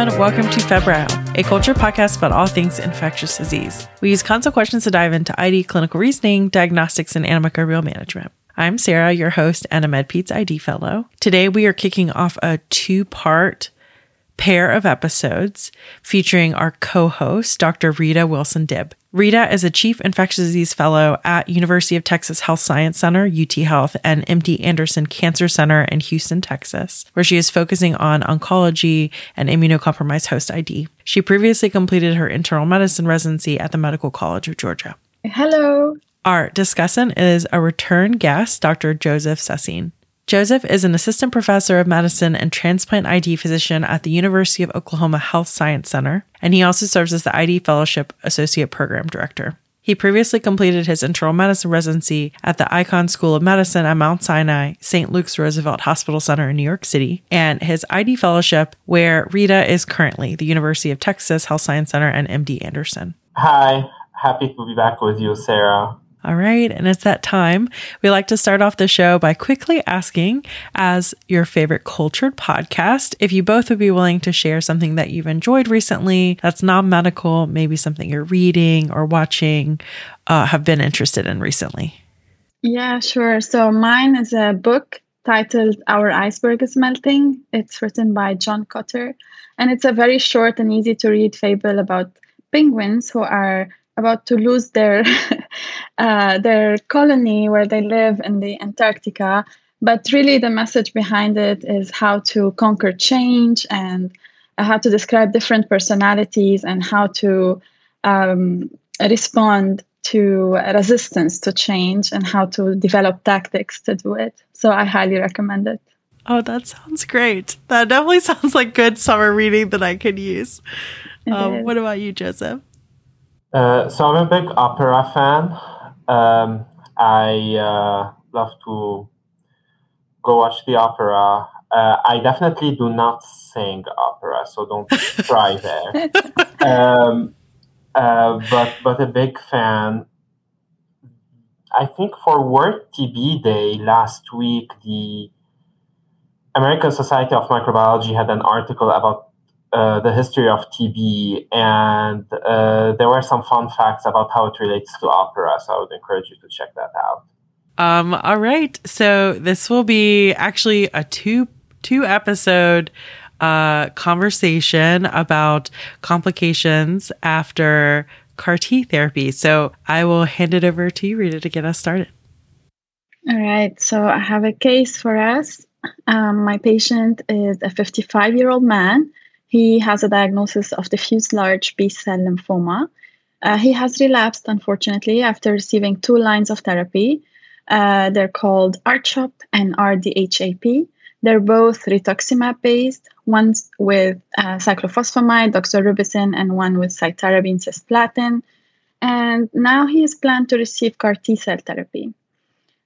everyone. Welcome to Febrile, a culture podcast about all things infectious disease. We use consult questions to dive into ID, clinical reasoning, diagnostics, and antimicrobial management. I'm Sarah, your host and a MedPeds ID fellow. Today, we are kicking off a two part pair of episodes featuring our co-host, Dr. Rita Wilson Dib. Rita is a chief infectious disease fellow at University of Texas Health Science Center, UT Health, and MD Anderson Cancer Center in Houston, Texas, where she is focusing on oncology and immunocompromised host ID. She previously completed her internal medicine residency at the Medical College of Georgia. Hello. Our discussant is a return guest, Dr. Joseph Sassine. Joseph is an assistant professor of medicine and transplant ID physician at the University of Oklahoma Health Science Center, and he also serves as the ID Fellowship Associate Program Director. He previously completed his internal medicine residency at the Icahn School of Medicine at Mount Sinai St. Luke's Roosevelt Hospital Center in New York City, and his ID fellowship, where Rita is currently the University of Texas Health Science Center and MD Anderson. Hi, happy to be back with you, Sarah. All right. And it's that time. We like to start off the show by quickly asking, as your favorite cultured podcast, if you both would be willing to share something that you've enjoyed recently that's non medical, maybe something you're reading or watching, uh, have been interested in recently. Yeah, sure. So mine is a book titled Our Iceberg is Melting. It's written by John Kotter. And it's a very short and easy to read fable about penguins who are about to lose their uh, their colony where they live in the Antarctica. But really, the message behind it is how to conquer change and uh, how to describe different personalities and how to um, respond to resistance to change and how to develop tactics to do it. So I highly recommend it. Oh, that sounds great. That definitely sounds like good summer reading that I could use. Um, what about you, Joseph? Uh, so I'm a big opera fan. Um, I uh, love to go watch the opera. Uh, I definitely do not sing opera, so don't try there. Um, uh, but but a big fan. I think for World TB Day last week, the American Society of Microbiology had an article about uh, the history of TB, and uh, there were some fun facts about how it relates to opera. So I would encourage you to check that out. Um, all right. So this will be actually a two two episode uh, conversation about complications after CAR T therapy. So I will hand it over to you, Rita, to get us started. All right. So I have a case for us. Um, my patient is a 55 year old man he has a diagnosis of diffuse large B cell lymphoma. Uh, he has relapsed, unfortunately, after receiving two lines of therapy. Uh, they're called RCHOP and RDHAP. They're both rituximab based, one with uh, cyclophosphamide, doxorubicin, and one with cytarabine cisplatin. And now he is planned to receive CAR T cell therapy.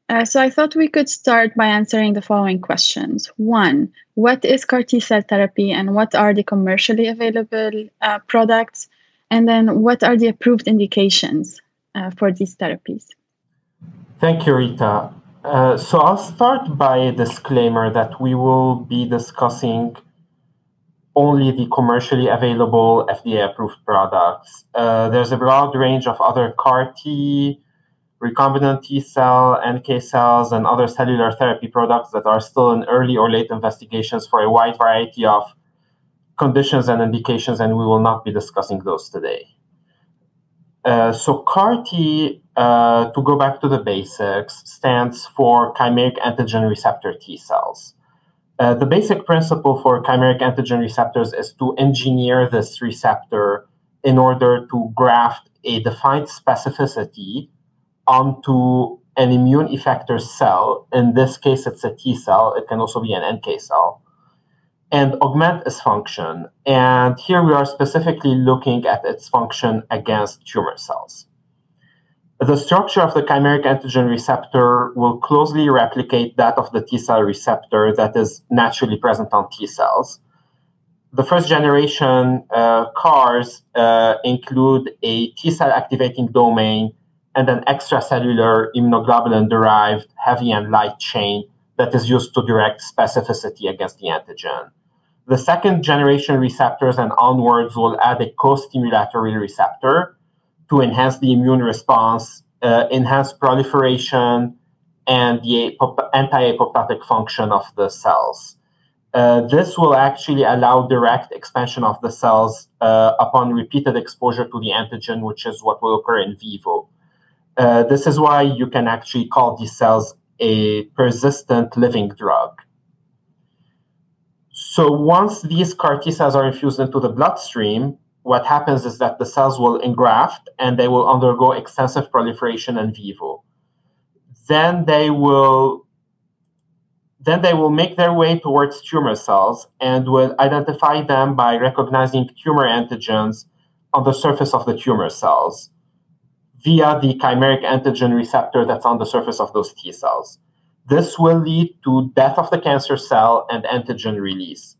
Uh, so I thought we could start by answering the following questions. One, what is CAR T cell therapy and what are the commercially available uh, products? And then what are the approved indications uh, for these therapies? Thank you, Rita. Uh, so I'll start by a disclaimer that we will be discussing only the commercially available FDA approved products. Uh, there's a broad range of other CAR T recombinant T cell, NK cells, and other cellular therapy products that are still in early or late investigations for a wide variety of conditions and indications, and we will not be discussing those today. Uh, so CAR T, uh, to go back to the basics, stands for chimeric antigen receptor T cells. Uh, the basic principle for chimeric antigen receptors is to engineer this receptor in order to graft a defined specificity onto an immune effector cell. In this case, it's a T cell. It can also be an NK cell. And augment its function. And here we are specifically looking at its function against tumor cells. The structure of the chimeric antigen receptor will closely replicate that of the T cell receptor that is naturally present on T cells. The first generation uh, CARs uh, include a T cell activating domain and an extracellular immunoglobulin derived heavy and light chain that is used to direct specificity against the antigen. The second generation receptors and onwards will add a co-stimulatory receptor to enhance the immune response, uh, enhance proliferation, and the anti-apoptotic function of the cells. Uh, this will actually allow direct expansion of the cells uh, upon repeated exposure to the antigen, which is what will occur in vivo. Uh, this is why you can actually call these cells a persistent living drug. So once these CAR T cells are infused into the bloodstream, what happens is that the cells will engraft and they will undergo extensive proliferation in vivo. Then they will then they will make their way towards tumor cells and will identify them by recognizing tumor antigens on the surface of the tumor cells via the chimeric antigen receptor that's on the surface of those T cells. This will lead to death of the cancer cell and antigen release.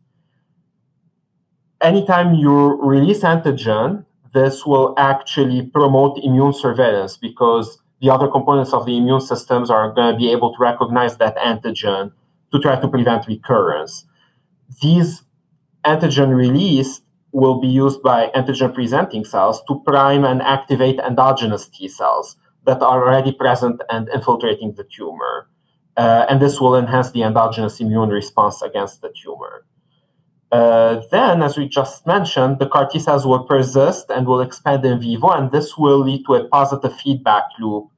Anytime you release antigen, this will actually promote immune surveillance because the other components of the immune systems are going to be able to recognize that antigen to try to prevent recurrence. These antigen release will be used by antigen presenting cells to prime and activate endogenous T cells that are already present and infiltrating the tumor. Uh, and this will enhance the endogenous immune response against the tumor. Uh, then, as we just mentioned, the CAR T cells will persist and will expand in vivo, and this will lead to a positive feedback loop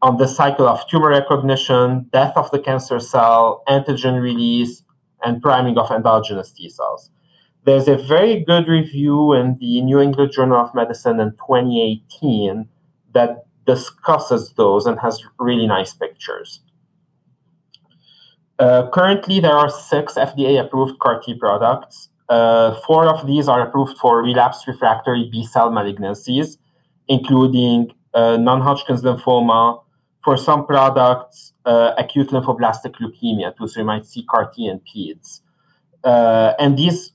on the cycle of tumor recognition, death of the cancer cell, antigen release, and priming of endogenous T cells. There's a very good review in the New England Journal of Medicine in 2018 that discusses those and has really nice pictures. Uh, currently, there are six FDA approved CAR T products. Uh, four of these are approved for relapsed refractory B cell malignancies, including uh, non Hodgkin's lymphoma, for some products, uh, acute lymphoblastic leukemia, too, so you might see CAR T and PEDS. Uh, and these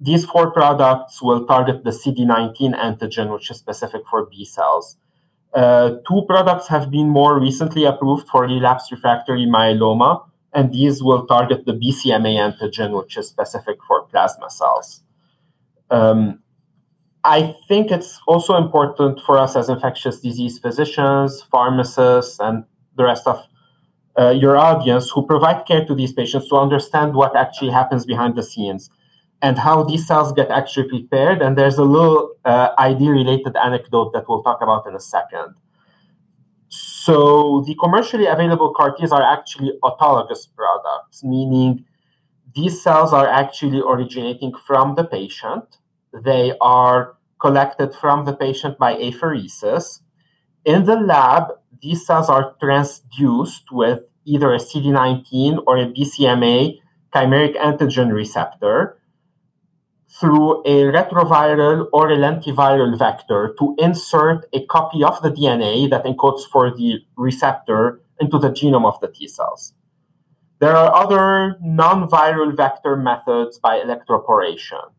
these four products will target the CD19 antigen, which is specific for B cells. Uh, two products have been more recently approved for relapsed refractory myeloma, and these will target the BCMA antigen, which is specific for plasma cells. Um, I think it's also important for us as infectious disease physicians, pharmacists, and the rest of uh, your audience who provide care to these patients to understand what actually happens behind the scenes and how these cells get actually prepared. And there's a little uh, ID related anecdote that we'll talk about in a second. So, the commercially available CAR Ts are actually autologous products, meaning these cells are actually originating from the patient they are collected from the patient by apheresis. In the lab, these cells are transduced with either a CD19 or a BCMA chimeric antigen receptor through a retroviral or a lentiviral vector to insert a copy of the DNA that encodes for the receptor into the genome of the T cells. There are other non viral vector methods by electroporation.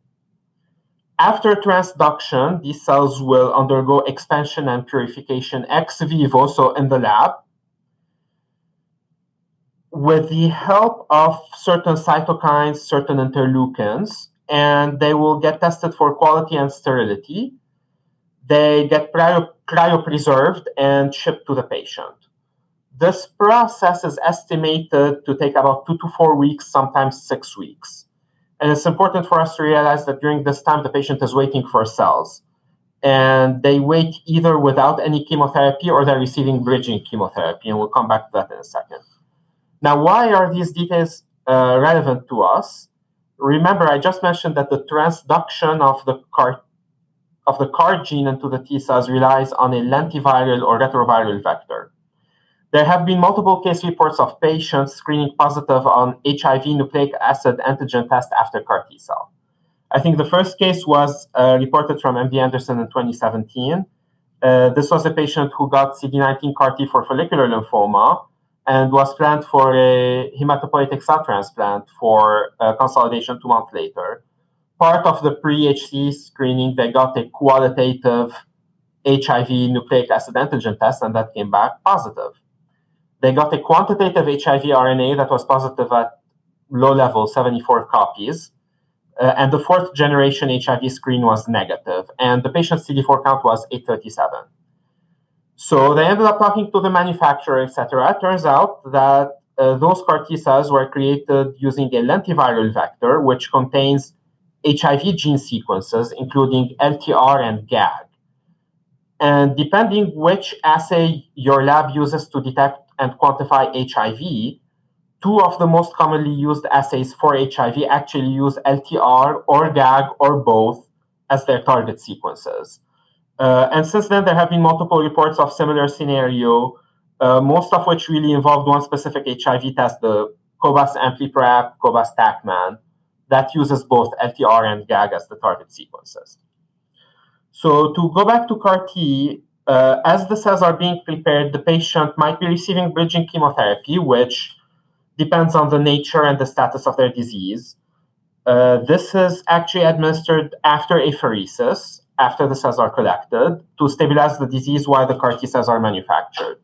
After transduction, these cells will undergo expansion and purification ex vivo, so in the lab, with the help of certain cytokines, certain interleukins, and they will get tested for quality and sterility. They get cryo- cryopreserved and shipped to the patient. This process is estimated to take about two to four weeks, sometimes six weeks. And it's important for us to realize that during this time, the patient is waiting for cells. And they wait either without any chemotherapy or they're receiving bridging chemotherapy. And we'll come back to that in a second. Now, why are these details uh, relevant to us? Remember, I just mentioned that the transduction of the CAR of the CAR gene into the T cells relies on a lentiviral or retroviral vector. There have been multiple case reports of patients screening positive on HIV nucleic acid antigen test after CAR T cell. I think the first case was uh, reported from MD Anderson in 2017. Uh, this was a patient who got CD19 CAR T for follicular lymphoma and was planned for a hematopoietic cell transplant for uh, consolidation two months later. Part of the pre-HC screening, they got a qualitative HIV nucleic acid antigen test, and that came back positive. They got a quantitative HIV RNA that was positive at low level, 74 copies. Uh, and the fourth generation HIV screen was negative, and the patient's CD4 count was 837. So they ended up talking to the manufacturer, etc. Turns out that uh, those CAR T cells were created using a lentiviral vector, which contains HIV gene sequences, including LTR and GAG. And depending which assay your lab uses to detect and quantify HIV, two of the most commonly used assays for HIV actually use LTR or GAG or both as their target sequences. Uh, and since then, there have been multiple reports of similar scenario, uh, most of which really involved one specific HIV test, the COBAS AmpliPrep, COBAS TaqMan, that uses both LTR and GAG as the target sequences. So to go back to CAR T, uh, as the cells are being prepared, the patient might be receiving bridging chemotherapy, which depends on the nature and the status of their disease. Uh, this is actually administered after apheresis, after the cells are collected, to stabilize the disease while the CAR T cells are manufactured.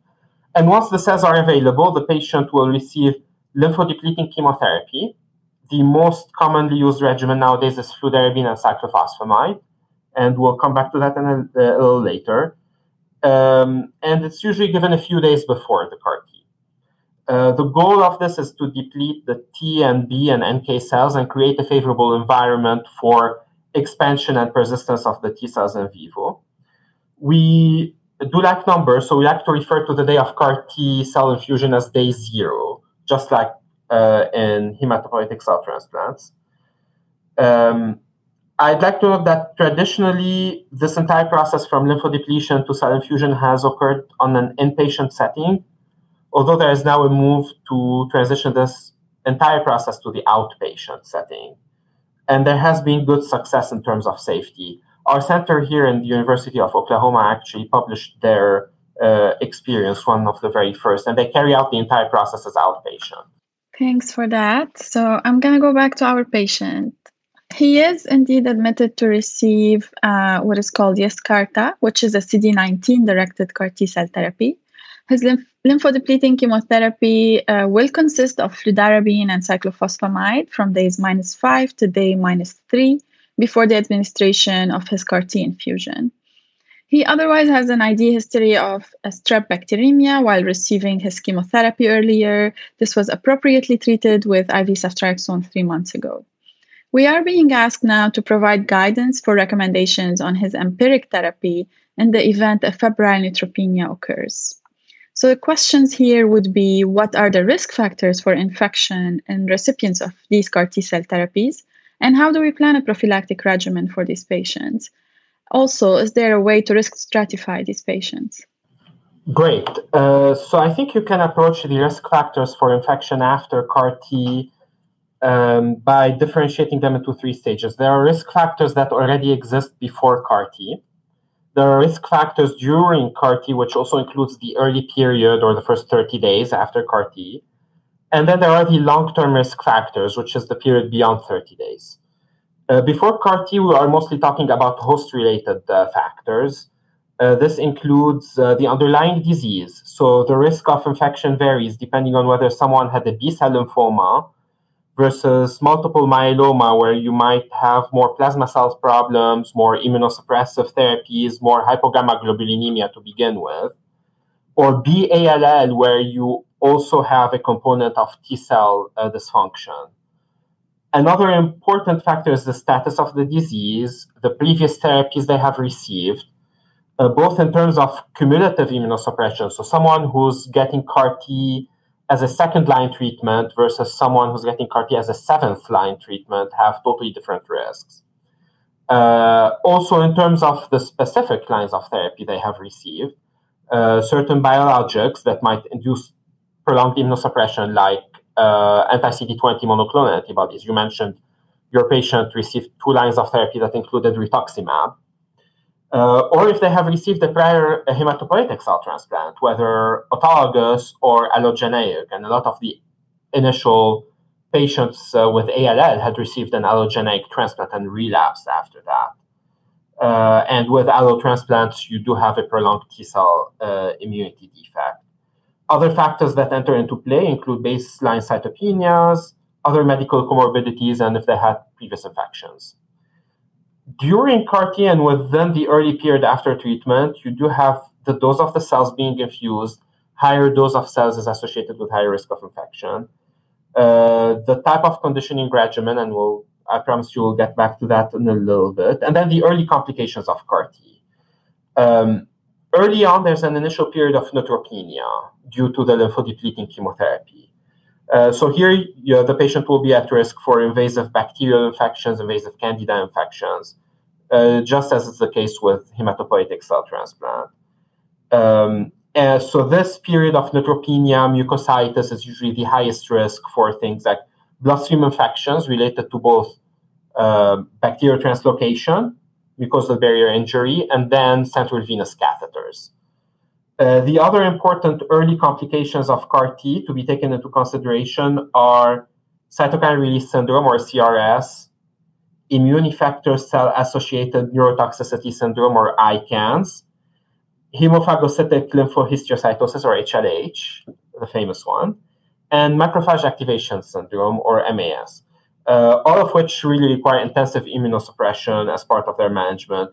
And once the cells are available, the patient will receive lymphodepleting chemotherapy. The most commonly used regimen nowadays is fludarabine and cyclophosphamide, and we'll come back to that in a, a little later. Um, and it's usually given a few days before the CAR T. Uh, the goal of this is to deplete the T and B and NK cells and create a favorable environment for expansion and persistence of the T cells in vivo. We do like numbers, so we like to refer to the day of CAR T cell infusion as day zero, just like uh, in hematopoietic cell transplants. Um, I'd like to note that traditionally, this entire process from lymphodepletion to cell infusion has occurred on an inpatient setting although there is now a move to transition this entire process to the outpatient setting. And there has been good success in terms of safety. Our center here in the University of Oklahoma actually published their uh, experience, one of the very first, and they carry out the entire process as outpatient. Thanks for that. So I'm going to go back to our patient. He is indeed admitted to receive uh, what is called Yescarta, which is a CD19 directed CAR T cell therapy. His lymph- lymphodepleting chemotherapy uh, will consist of fludarabine and cyclophosphamide from days minus 5 to day minus 3 before the administration of his CAR T infusion. He otherwise has an ID history of strep bacteremia while receiving his chemotherapy earlier. This was appropriately treated with IV ceftriaxone three months ago. We are being asked now to provide guidance for recommendations on his empiric therapy in the event a febrile neutropenia occurs. So the questions here would be what are the risk factors for infection in recipients of these CAR T cell therapies? And how do we plan a prophylactic regimen for these patients? Also, is there a way to risk stratify these patients? Great. Uh, so I think you can approach the risk factors for infection after CAR T um, by differentiating them into three stages. There are risk factors that already exist before CAR T. There are risk factors during CAR T, which also includes the early period or the first 30 days after CAR T. And then there are the long term risk factors, which is the period beyond 30 days. Uh, before CAR T, we are mostly talking about host related uh, factors. Uh, this includes uh, the underlying disease. So the risk of infection varies depending on whether someone had a B cell lymphoma versus multiple myeloma, where you might have more plasma cells problems, more immunosuppressive therapies, more hypogammaglobulinemia to begin with, or B-ALL, where you also have a component of T cell uh, dysfunction. Another important factor is the status of the disease, the previous therapies they have received, uh, both in terms of cumulative immunosuppression. So, someone who's getting CAR T as a second line treatment versus someone who's getting CAR T as a seventh line treatment have totally different risks. Uh, also, in terms of the specific lines of therapy they have received, uh, certain biologics that might induce prolonged immunosuppression, like uh, anti CD20 monoclonal antibodies. You mentioned your patient received two lines of therapy that included rituximab uh, or if they have received a prior hematopoietic cell transplant, whether autologous or allogeneic. And a lot of the initial patients uh, with ALL had received an allogeneic transplant and relapsed after that. Uh, and with allo transplants, you do have a prolonged T cell uh, immunity defect. Other factors that enter into play include baseline cytopenias, other medical comorbidities, and if they had previous infections. During CAR T and within the early period after treatment, you do have the dose of the cells being infused. Higher dose of cells is associated with higher risk of infection. Uh, the type of conditioning regimen, and we'll, I promise you we'll get back to that in a little bit. And then the early complications of CAR T. Um, early on, there's an initial period of neutropenia due to the lymphodepleting chemotherapy. Uh, so here, you know, the patient will be at risk for invasive bacterial infections, invasive candida infections, uh, just as is the case with hematopoietic cell transplant. Um, and so this period of neutropenia, mucositis is usually the highest risk for things like bloodstream infections related to both uh, bacterial translocation, mucosal barrier injury, and then central venous catheters. Uh, the other important early complications of CAR T to be taken into consideration are cytokine release syndrome or CRS, immune effector cell associated neurotoxicity syndrome or ICANS, hemophagocytic lymphohistiocytosis or HLH, the famous one, and macrophage activation syndrome or MAS, uh, all of which really require intensive immunosuppression as part of their management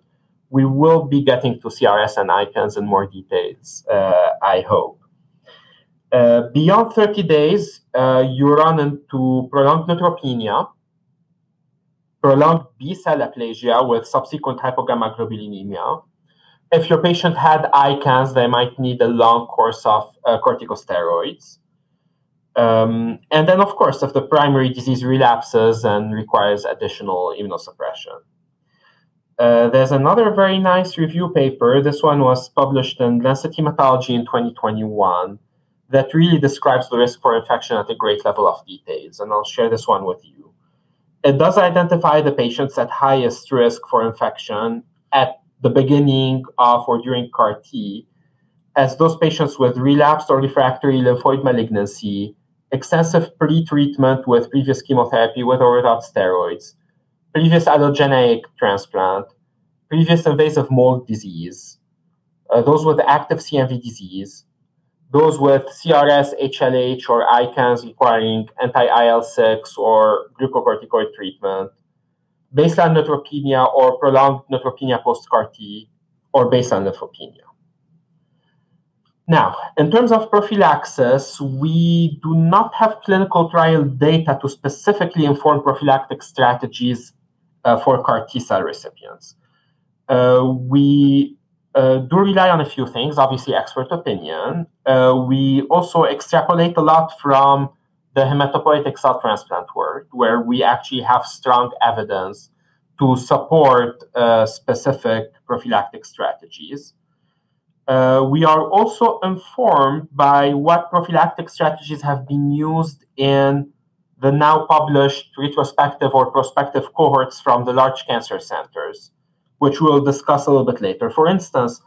we will be getting to CRS and ICANS in more details, uh, I hope. Uh, beyond 30 days, uh, you run into prolonged neutropenia, prolonged B cell aplasia with subsequent hypogammaglobulinemia. If your patient had ICANS, they might need a long course of uh, corticosteroids. Um, and then, of course, if the primary disease relapses and requires additional immunosuppression. Uh, there's another very nice review paper. This one was published in Lancet Hematology in 2021 that really describes the risk for infection at a great level of details, and I'll share this one with you. It does identify the patients at highest risk for infection at the beginning of or during CAR T as those patients with relapsed or refractory lymphoid malignancy, extensive pre treatment with previous chemotherapy with or without steroids, previous allogeneic transplant, previous invasive mold disease, uh, those with active CMV disease, those with CRS, HLH, or ICANS requiring anti IL 6 or glucocorticoid treatment, baseline neutropenia or prolonged neutropenia post CAR T, or baseline lymphopenia. Now, in terms of prophylaxis, we do not have clinical trial data to specifically inform prophylactic strategies for CAR T cell recipients. Uh, we uh, do rely on a few things, obviously, expert opinion. we also extrapolate a lot from the hematopoietic cell transplant work, where we actually have strong evidence to support uh, specific prophylactic strategies. Uh, we are also informed by what prophylactic strategies have been used in the now published retrospective or prospective cohorts from the large cancer centers, which we'll discuss a little bit later. For instance,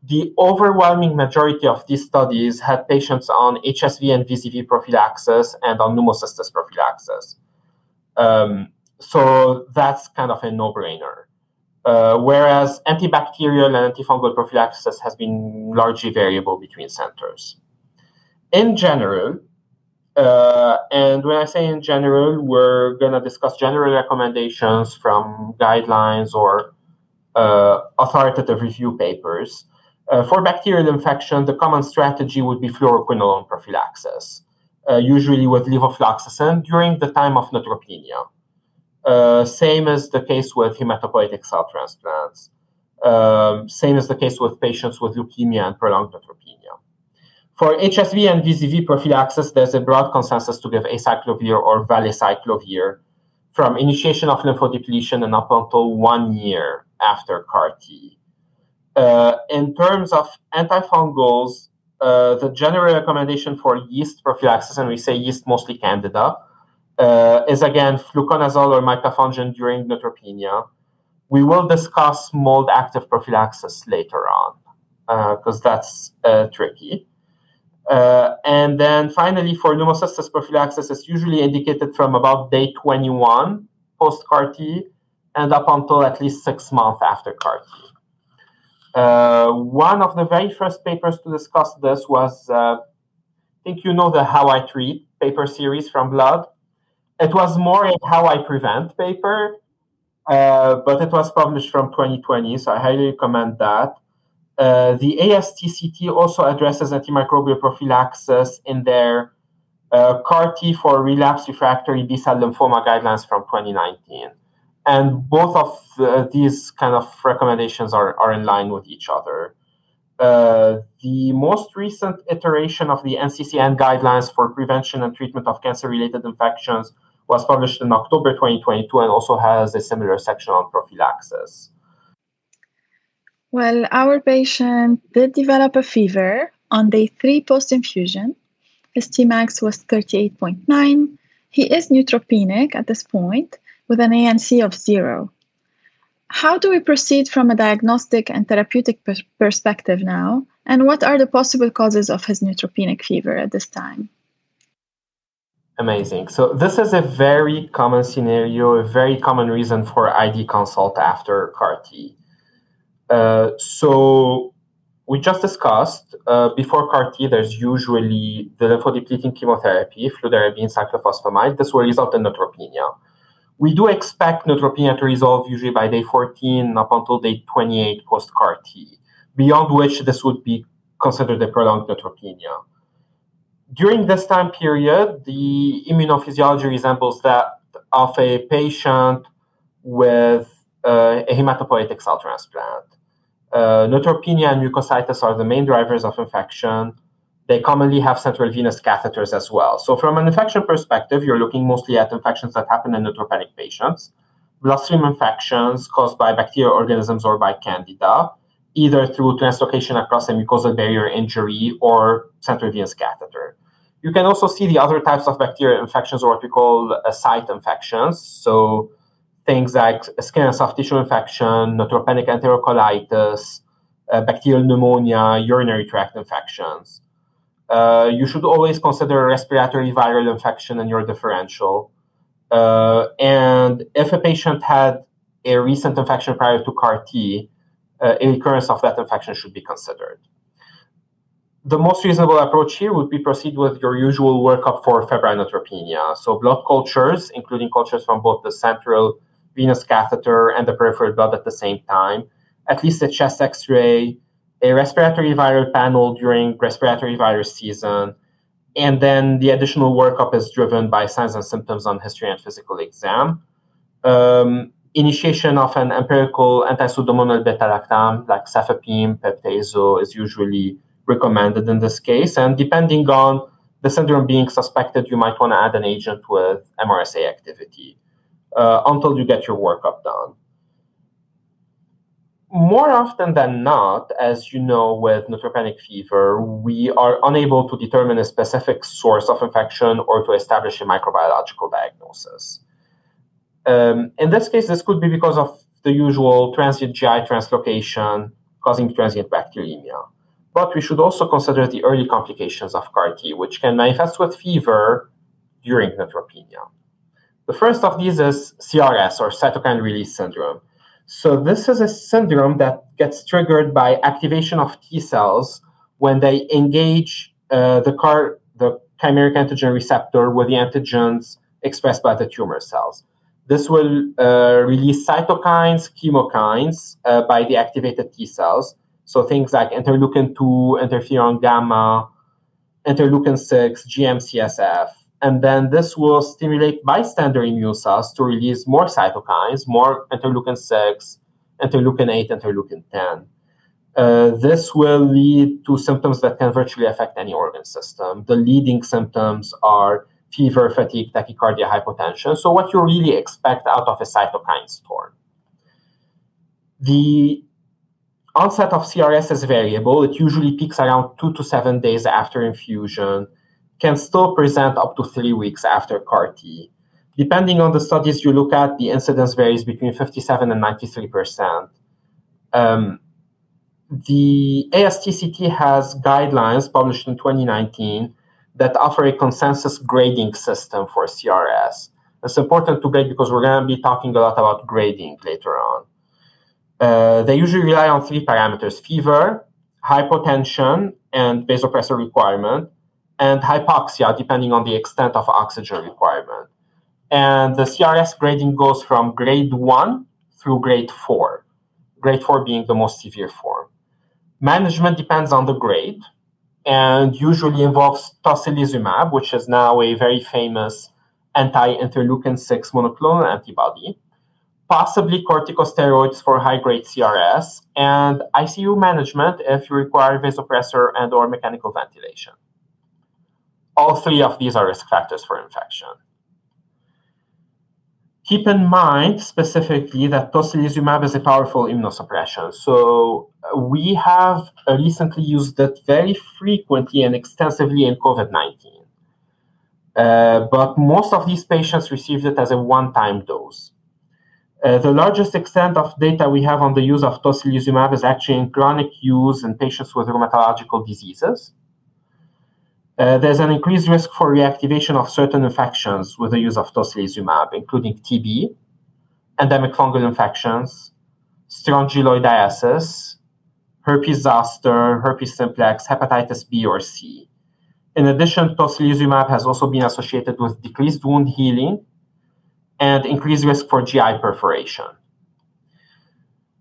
the overwhelming majority of these studies had patients on HSV and VZV prophylaxis and on pneumocystis prophylaxis. Um, so that's kind of a no brainer. Uh, whereas antibacterial and antifungal prophylaxis has been largely variable between centers. In general, uh, and when I say in general, we're going to discuss general recommendations from guidelines or uh, authoritative review papers. Uh, for bacterial infection, the common strategy would be fluoroquinolone prophylaxis, uh, usually with levofloxacin during the time of neutropenia. Uh, same is the case with hematopoietic cell transplants. Um, same is the case with patients with leukemia and prolonged neutropenia. For HSV and VZV prophylaxis, there's a broad consensus to give acyclovir or valacyclovir from initiation of lymphodepletion and up until one year after CAR T. Uh, in terms of antifungals, uh, the general recommendation for yeast prophylaxis, and we say yeast mostly candida, uh, is again fluconazole or micafungin during neutropenia. We will discuss mold active prophylaxis later on because uh, that's uh, tricky. Uh, and then finally, for pneumocystis prophylaxis, it's usually indicated from about day 21 post CAR T and up until at least six months after CAR T. Uh, one of the very first papers to discuss this was, uh, I think you know the How I Treat paper series from Blood. it was more a how I prevent paper, uh, but it was published from 2020, so I highly recommend that. Uh, the ASTCT also addresses antimicrobial prophylaxis in their uh, CAR T for relapse refractory B cell lymphoma guidelines from 2019. And both of uh, these kind of recommendations are, are in line with each other. Uh, the most recent iteration of the NCCN guidelines for prevention and treatment of cancer related infections was published in October 2022 and also has a similar section on prophylaxis. Well, our patient did develop a fever on day three post infusion. His Tmax was 38.9. He is neutropenic at this point with an ANC of zero. How do we proceed from a diagnostic and therapeutic per- perspective now? And what are the possible causes of his neutropenic fever at this time? Amazing. So, this is a very common scenario, a very common reason for ID consult after CAR T. Uh, so we just discussed uh, before CAR T, there's usually the lymphodepleting chemotherapy, fludarabine, cyclophosphamide. This will result in neutropenia. We do expect neutropenia to resolve usually by day 14 up until day 28 post CAR T, beyond which this would be considered a prolonged neutropenia. During this time period, the immunophysiology resembles that of a patient with uh, a hematopoietic cell transplant. Uh, neutropenia and mucositis are the main drivers of infection. They commonly have central venous catheters as well. So, from an infection perspective, you're looking mostly at infections that happen in neutropenic patients, bloodstream infections caused by bacterial organisms or by candida, either through translocation across a mucosal barrier injury or central venous catheter. You can also see the other types of bacterial infections, or what we call uh, site infections. So, things like skin and soft tissue infection, neutropenic enterocolitis, uh, bacterial pneumonia, urinary tract infections. Uh, you should always consider a respiratory viral infection in your differential. Uh, and if a patient had a recent infection prior to CAR T, uh, a recurrence of that infection should be considered. The most reasonable approach here would be proceed with your usual workup for febrile neutropenia. So blood cultures, including cultures from both the central venous catheter and the peripheral blood at the same time, at least a chest x ray, a respiratory viral panel during respiratory virus season, and then the additional workup is driven by signs and symptoms on history and physical exam. Um, initiation of an empirical anti-pseudomonal beta-lactam like cefepime, pip-tazo is usually recommended in this case. And depending on the syndrome being suspected, you might want to add an agent with MRSA activity uh, until you get your workup done. More often than not, as you know, with neutropenic fever, we are unable to determine a specific source of infection or to establish a microbiological diagnosis. Um, in this case, this could be because of the usual transient GI translocation causing transient bacteremia. But we should also consider the early complications of CAR T, which can manifest with fever during neutropenia. The first of these is CRS or cytokine release syndrome. So this is a syndrome that gets triggered by activation of T cells when they engage uh, the car the chimeric antigen receptor with the antigens expressed by the tumor cells. This will uh, release cytokines, chemokines uh, by the activated T cells. So things like interleukin 2, interferon gamma, interleukin 6, GM-CSF, and then this will stimulate bystander immune cells to release more cytokines, more interleukin 6, interleukin 8, interleukin 10. Uh, this will lead to symptoms that can virtually affect any organ system. The leading symptoms are fever, fatigue, tachycardia, hypotension. So, what you really expect out of a cytokine storm. The onset of CRS is variable. It usually peaks around two to seven days after infusion can still present up to three weeks after CAR T. Depending on the studies you look at, the incidence varies between 57 and 93%. Um, the ASTCT has guidelines published in 2019 that offer a consensus grading system for CRS. It's important to grade because we're going to be talking a lot about grading later on. Uh, they usually rely on three parameters fever, hypotension, and vasopressor requirement and hypoxia, depending on the extent of oxygen requirement. And the CRS grading goes from grade one through grade four, grade four being the most severe form. Management depends on the grade and usually involves tocilizumab, which is now a very famous anti interleukin 6 monoclonal antibody, possibly corticosteroids for high grade CRS, and ICU management if you require vasopressor and or mechanical ventilation. All three of these are risk factors for infection. Keep in mind specifically that tocilizumab is a powerful immunosuppression. So uh, we have recently used it very frequently and extensively in COVID 19. Uh, but most of these patients received it as a one time dose. Uh, the largest extent of data we have on the use of tocilizumab is actually in chronic use in patients with rheumatological diseases. Uh, there's an increased risk for reactivation of certain infections with the use of tocilizumab, including TB, endemic fungal infections, strongyloidiasis, herpes zoster, herpes simplex, hepatitis B or C. In addition, tocilizumab has also been associated with decreased wound healing and increased risk for GI perforation.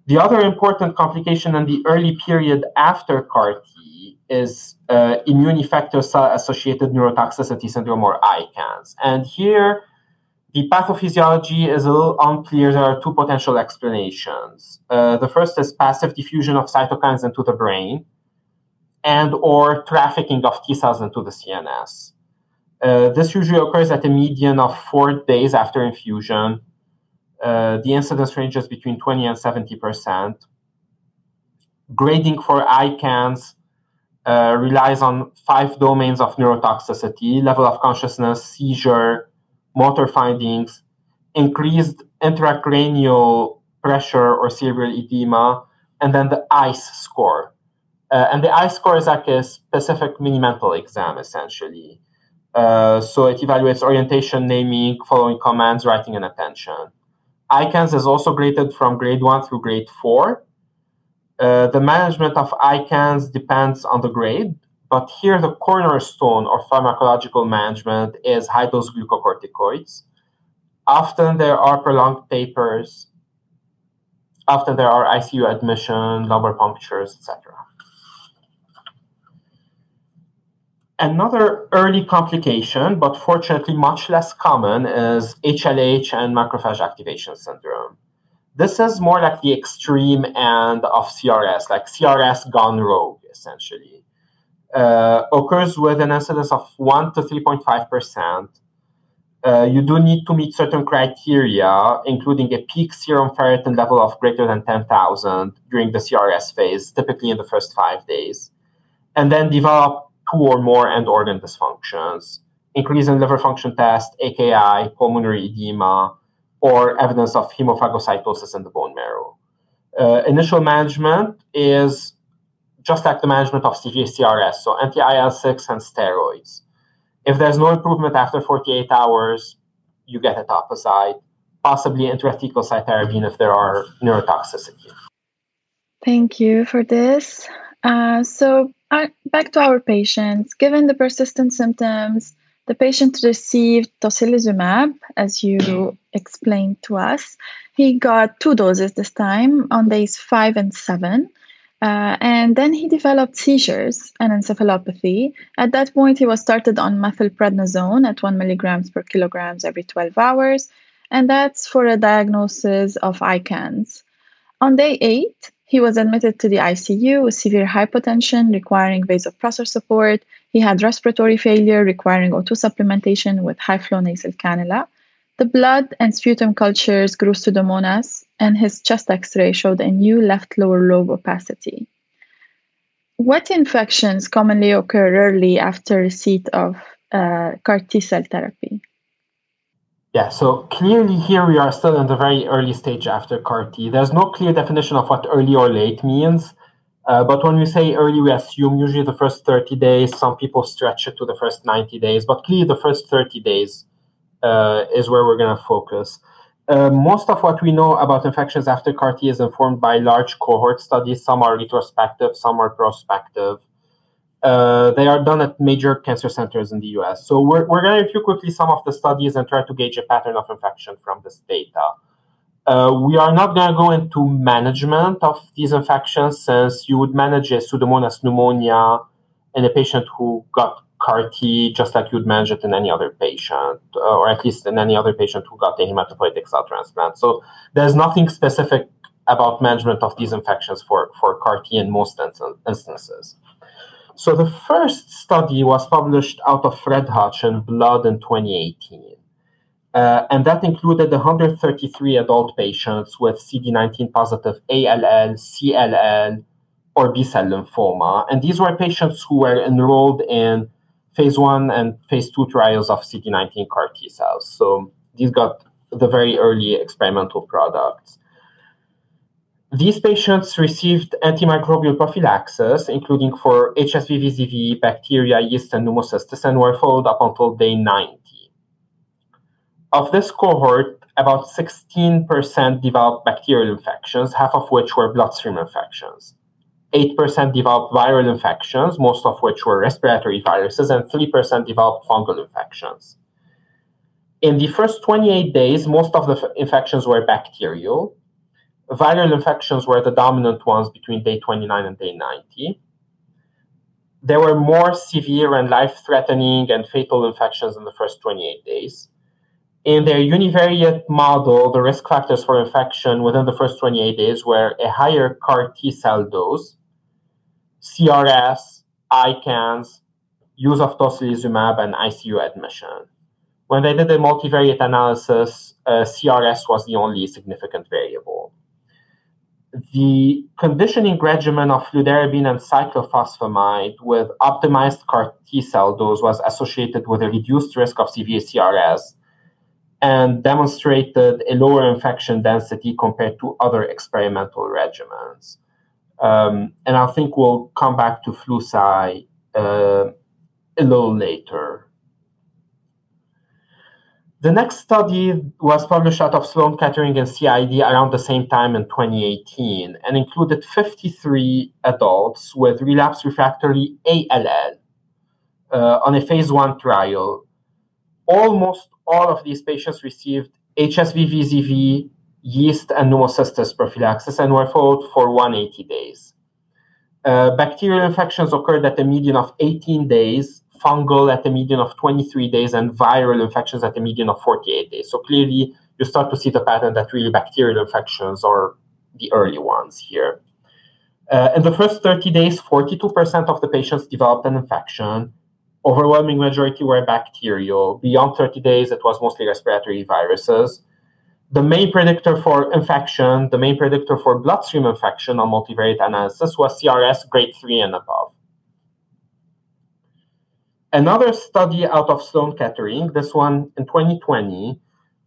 The other important complication in the early period after CAR is uh, immune effector associated neurotoxicity syndrome or ICANS. And here, the pathophysiology is a little unclear. There are two potential explanations. Uh, the first is passive diffusion of cytokines into the brain and or trafficking of T cells into the CNS. Uh, this usually occurs at a median of four days after infusion. Uh, the incidence ranges between 20 and 70 percent. Grading for ICANS uh, relies on five domains of neurotoxicity level of consciousness, seizure, motor findings, increased intracranial pressure or cerebral edema, and then the ICE score. Uh, and the ICE score is like a specific mini mental exam, essentially. Uh, so it evaluates orientation, naming, following commands, writing, and attention. ICANS is also graded from grade one through grade four. Uh, the management of ICANS depends on the grade, but here the cornerstone of pharmacological management is high dose glucocorticoids. Often there are prolonged papers. Often there are ICU admission, lumbar punctures, etc. Another early complication, but fortunately much less common, is HLH and macrophage activation syndrome. This is more like the extreme end of CRS, like CRS gone rogue, essentially. Uh, occurs with an incidence of 1 to 3.5%. Uh, you do need to meet certain criteria, including a peak serum ferritin level of greater than 10,000 during the CRS phase, typically in the first five days, and then develop two or more end organ dysfunctions, increase in liver function test, AKI, pulmonary edema, or evidence of hemophagocytosis in the bone marrow. Uh, initial management is just like the management of severe CRS, so anti IL 6 and steroids. If there's no improvement after 48 hours, you get etoposide, possibly intrathecal cytarabine if there are neurotoxicity. Thank you for this. Uh, so, uh, back to our patients. Given the persistent symptoms, the patient received tocilizumab, as you explained to us. He got two doses this time on days five and seven. Uh, and then he developed seizures and encephalopathy. At that point, he was started on methylprednisone at one milligrams per kilograms every 12 hours, and that's for a diagnosis of ICANS. On day eight, he was admitted to the ICU with severe hypotension requiring vasopressor support. He had respiratory failure requiring O2 supplementation with high flow nasal cannula. The blood and sputum cultures grew pseudomonas, and his chest x ray showed a new left lower lobe opacity. What infections commonly occur early after receipt of uh, CAR T cell therapy? Yeah, so clearly here we are still in the very early stage after CAR T. There's no clear definition of what early or late means. Uh, but when we say early, we assume usually the first 30 days. Some people stretch it to the first 90 days, but clearly the first 30 days uh, is where we're going to focus. Uh, most of what we know about infections after CAR T is informed by large cohort studies. Some are retrospective, some are prospective. Uh, they are done at major cancer centers in the US. So we're, we're going to review quickly some of the studies and try to gauge a pattern of infection from this data. Uh, we are not going to go into management of these infections since you would manage a Pseudomonas pneumonia in a patient who got CAR T just like you'd manage it in any other patient, uh, or at least in any other patient who got a hematopoietic cell transplant. So there's nothing specific about management of these infections for, for CAR T in most instances. So the first study was published out of Fred Hutch in Blood in 2018. Uh, and that included 133 adult patients with CD19 positive ALL, CLL, or B cell lymphoma. And these were patients who were enrolled in phase one and phase two trials of CD19 CAR T cells. So these got the very early experimental products. These patients received antimicrobial prophylaxis, including for HSV, VZV, bacteria, yeast, and pneumocystis, and were followed up until day 90. Of this cohort, about 16% developed bacterial infections, half of which were bloodstream infections. 8% developed viral infections, most of which were respiratory viruses, and 3% developed fungal infections. In the first 28 days, most of the f- infections were bacterial, Viral infections were the dominant ones between day 29 and day 90. There were more severe and life threatening and fatal infections in the first 28 days. In their univariate model, the risk factors for infection within the first 28 days were a higher CAR T cell dose, CRS, ICANS, use of tocilizumab, and ICU admission. When they did a multivariate analysis, uh, CRS was the only significant variable the conditioning regimen of fludarabine and cyclophosphamide with optimized CAR T cell dose was associated with a reduced risk of severe CRS and demonstrated a lower infection density compared to other experimental regimens. Um, and I think we'll come back to flu-cy uh, a little later. The next study was published out of Sloan Kettering and CID around the same time in 2018 and included 53 adults with relapse refractory ALL uh, on a phase one trial. Almost all of these patients received HSV VZV, yeast, and pneumocystis prophylaxis and were followed for 180 days. Uh, bacterial infections occurred at a median of 18 days fungal at a median of 23 days and viral infections at a median of 48 days. So clearly, you start to see the pattern that really bacterial infections are the early ones here. Uh, in the first 30 days, 42% of the patients developed an infection. Overwhelming majority were bacterial. Beyond 30 days, it was mostly respiratory viruses. The main predictor for infection, the main predictor for bloodstream infection on multivariate analysis was CRS grade 3 and above. Another study out of Sloan Kettering, this one in 2020,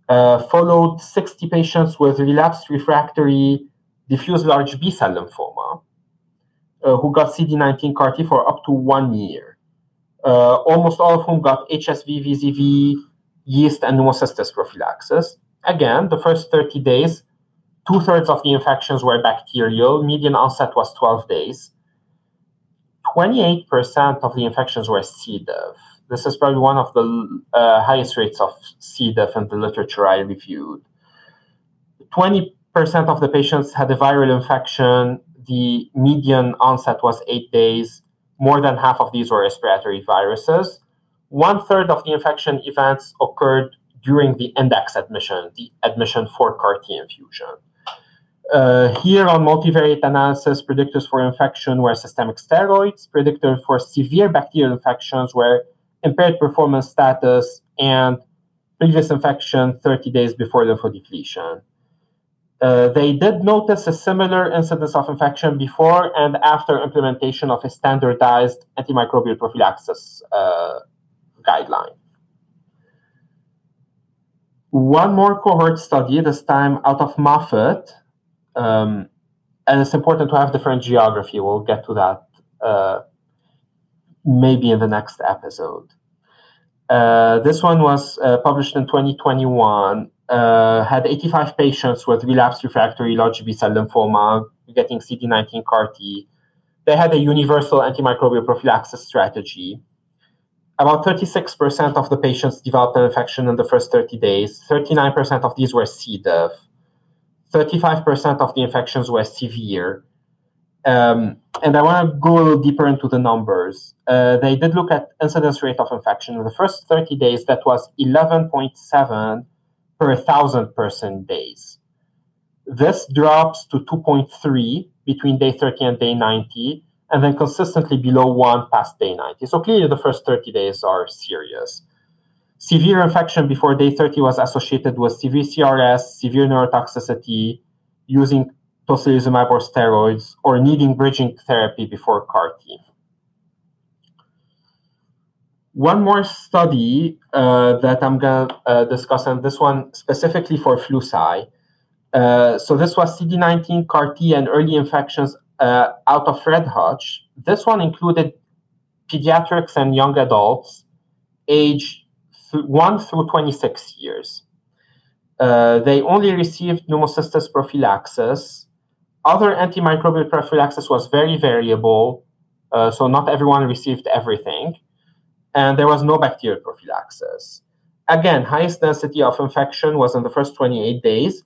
uh, followed 60 patients with relapsed refractory diffuse large B cell lymphoma uh, who got CD19 CAR T for up to one year. Uh, almost all of whom got HSV, VZV, yeast, and pneumocystis prophylaxis. Again, the first 30 days, two thirds of the infections were bacterial. Median onset was 12 days. 28% of the infections were C. diff. This is probably one of the uh, highest rates of C. diff in the literature I reviewed. 20% of the patients had a viral infection. The median onset was eight days. More than half of these were respiratory viruses. One third of the infection events occurred during the index admission, the admission for CAR T infusion. Uh, here on multivariate analysis, predictors for infection were systemic steroids, predictors for severe bacterial infections were impaired performance status and previous infection 30 days before lymphodepletion. Uh, they did notice a similar incidence of infection before and after implementation of a standardized antimicrobial prophylaxis uh, guideline. One more cohort study, this time out of Moffitt, um, and it's important to have different geography. We'll get to that uh, maybe in the next episode. Uh, this one was uh, published in 2021. Uh, had 85 patients with relapsed refractory large B cell lymphoma getting CD19 CAR T. they had a universal antimicrobial prophylaxis strategy. About 36% of the patients developed an infection in the first 30 days. 39% of these were C. diff. 35% of the infections were severe. Um, and I want to go a little deeper into the numbers. Uh, they did look at incidence rate of infection. In the first 30 days, that was 11.7 per 1,000 person days. This drops to 2.3 between day 30 and day 90, and then consistently below 1 past day 90. So clearly, the first 30 days are serious. Severe infection before day 30 was associated with severe CRS, severe neurotoxicity, using tocilizumab or steroids, or needing bridging therapy before CAR T. One more study uh, that I'm going to uh, discuss, and this one specifically for flu-cy. Uh, so this was CD19 CAR T and early infections uh, out of Fred Hutch. This one included pediatrics and young adults age th- 1 through 26 years. Uh, they only received pneumocystis prophylaxis other antimicrobial prophylaxis was very variable, uh, so not everyone received everything, and there was no bacterial prophylaxis. Again, highest density of infection was in the first 28 days.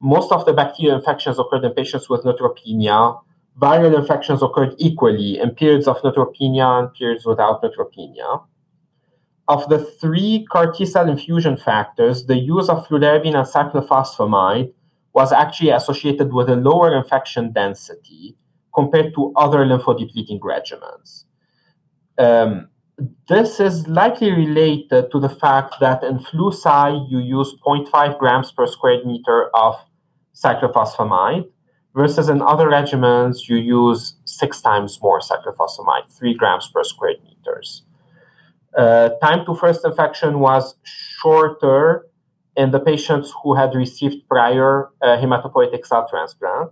Most of the bacterial infections occurred in patients with neutropenia. Viral infections occurred equally in periods of neutropenia and periods without neutropenia. Of the three CAR T cell infusion factors, the use of fludarabine and cyclophosphamide was actually associated with a lower infection density compared to other lymphodepleting regimens. Um, this is likely related to the fact that in flu-cy you use 0.5 grams per square meter of cyclophosphamide, versus in other regimens you use six times more cyclophosphamide, three grams per square meters. Uh, time to first infection was shorter in the patients who had received prior uh, hematopoietic cell transplant,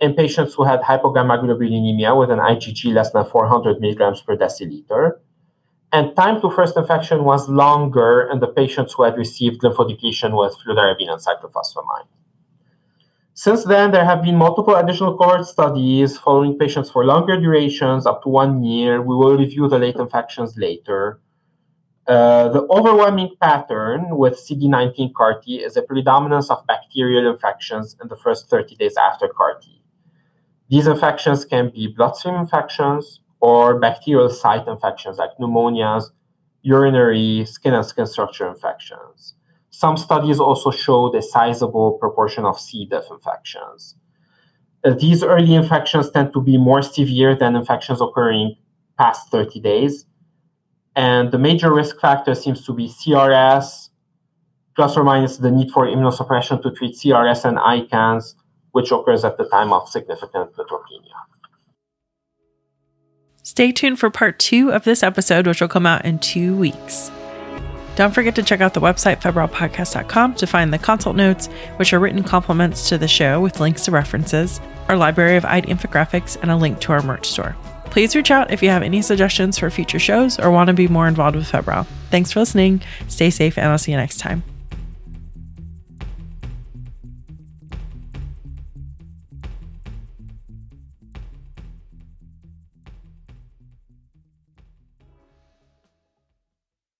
in patients who had hypogammaglobulinemia with an IgG less than 400 milligrams per deciliter, and time to first infection was longer in the patients who had received lymphodepletion with fludarabine and cyclophosphamide. Since then, there have been multiple additional cohort studies following patients for longer durations, up to one year. We will review the late infections later. Uh, the overwhelming pattern with CD19 CAR T is a predominance of bacterial infections in the first 30 days after CAR T. These infections can be bloodstream infections or bacterial site infections like pneumonias, urinary, skin and skin structure infections. Some studies also showed a sizable proportion of C. diff infections. Uh, these early infections tend to be more severe than infections occurring past 30 days and the major risk factor seems to be CRS, plus or minus the need for immunosuppression to treat CRS and ICANS, which occurs at the time of significant neutropenia. Stay tuned for part two of this episode, which will come out in two weeks. Don't forget to check out the website febrilepodcast.com to find the consult notes, which are written complements to the show with links to references, our library of ID infographics, and a link to our merch store. Please reach out if you have any suggestions for future shows or want to be more involved with Febrile. Thanks for listening. Stay safe, and I'll see you next time.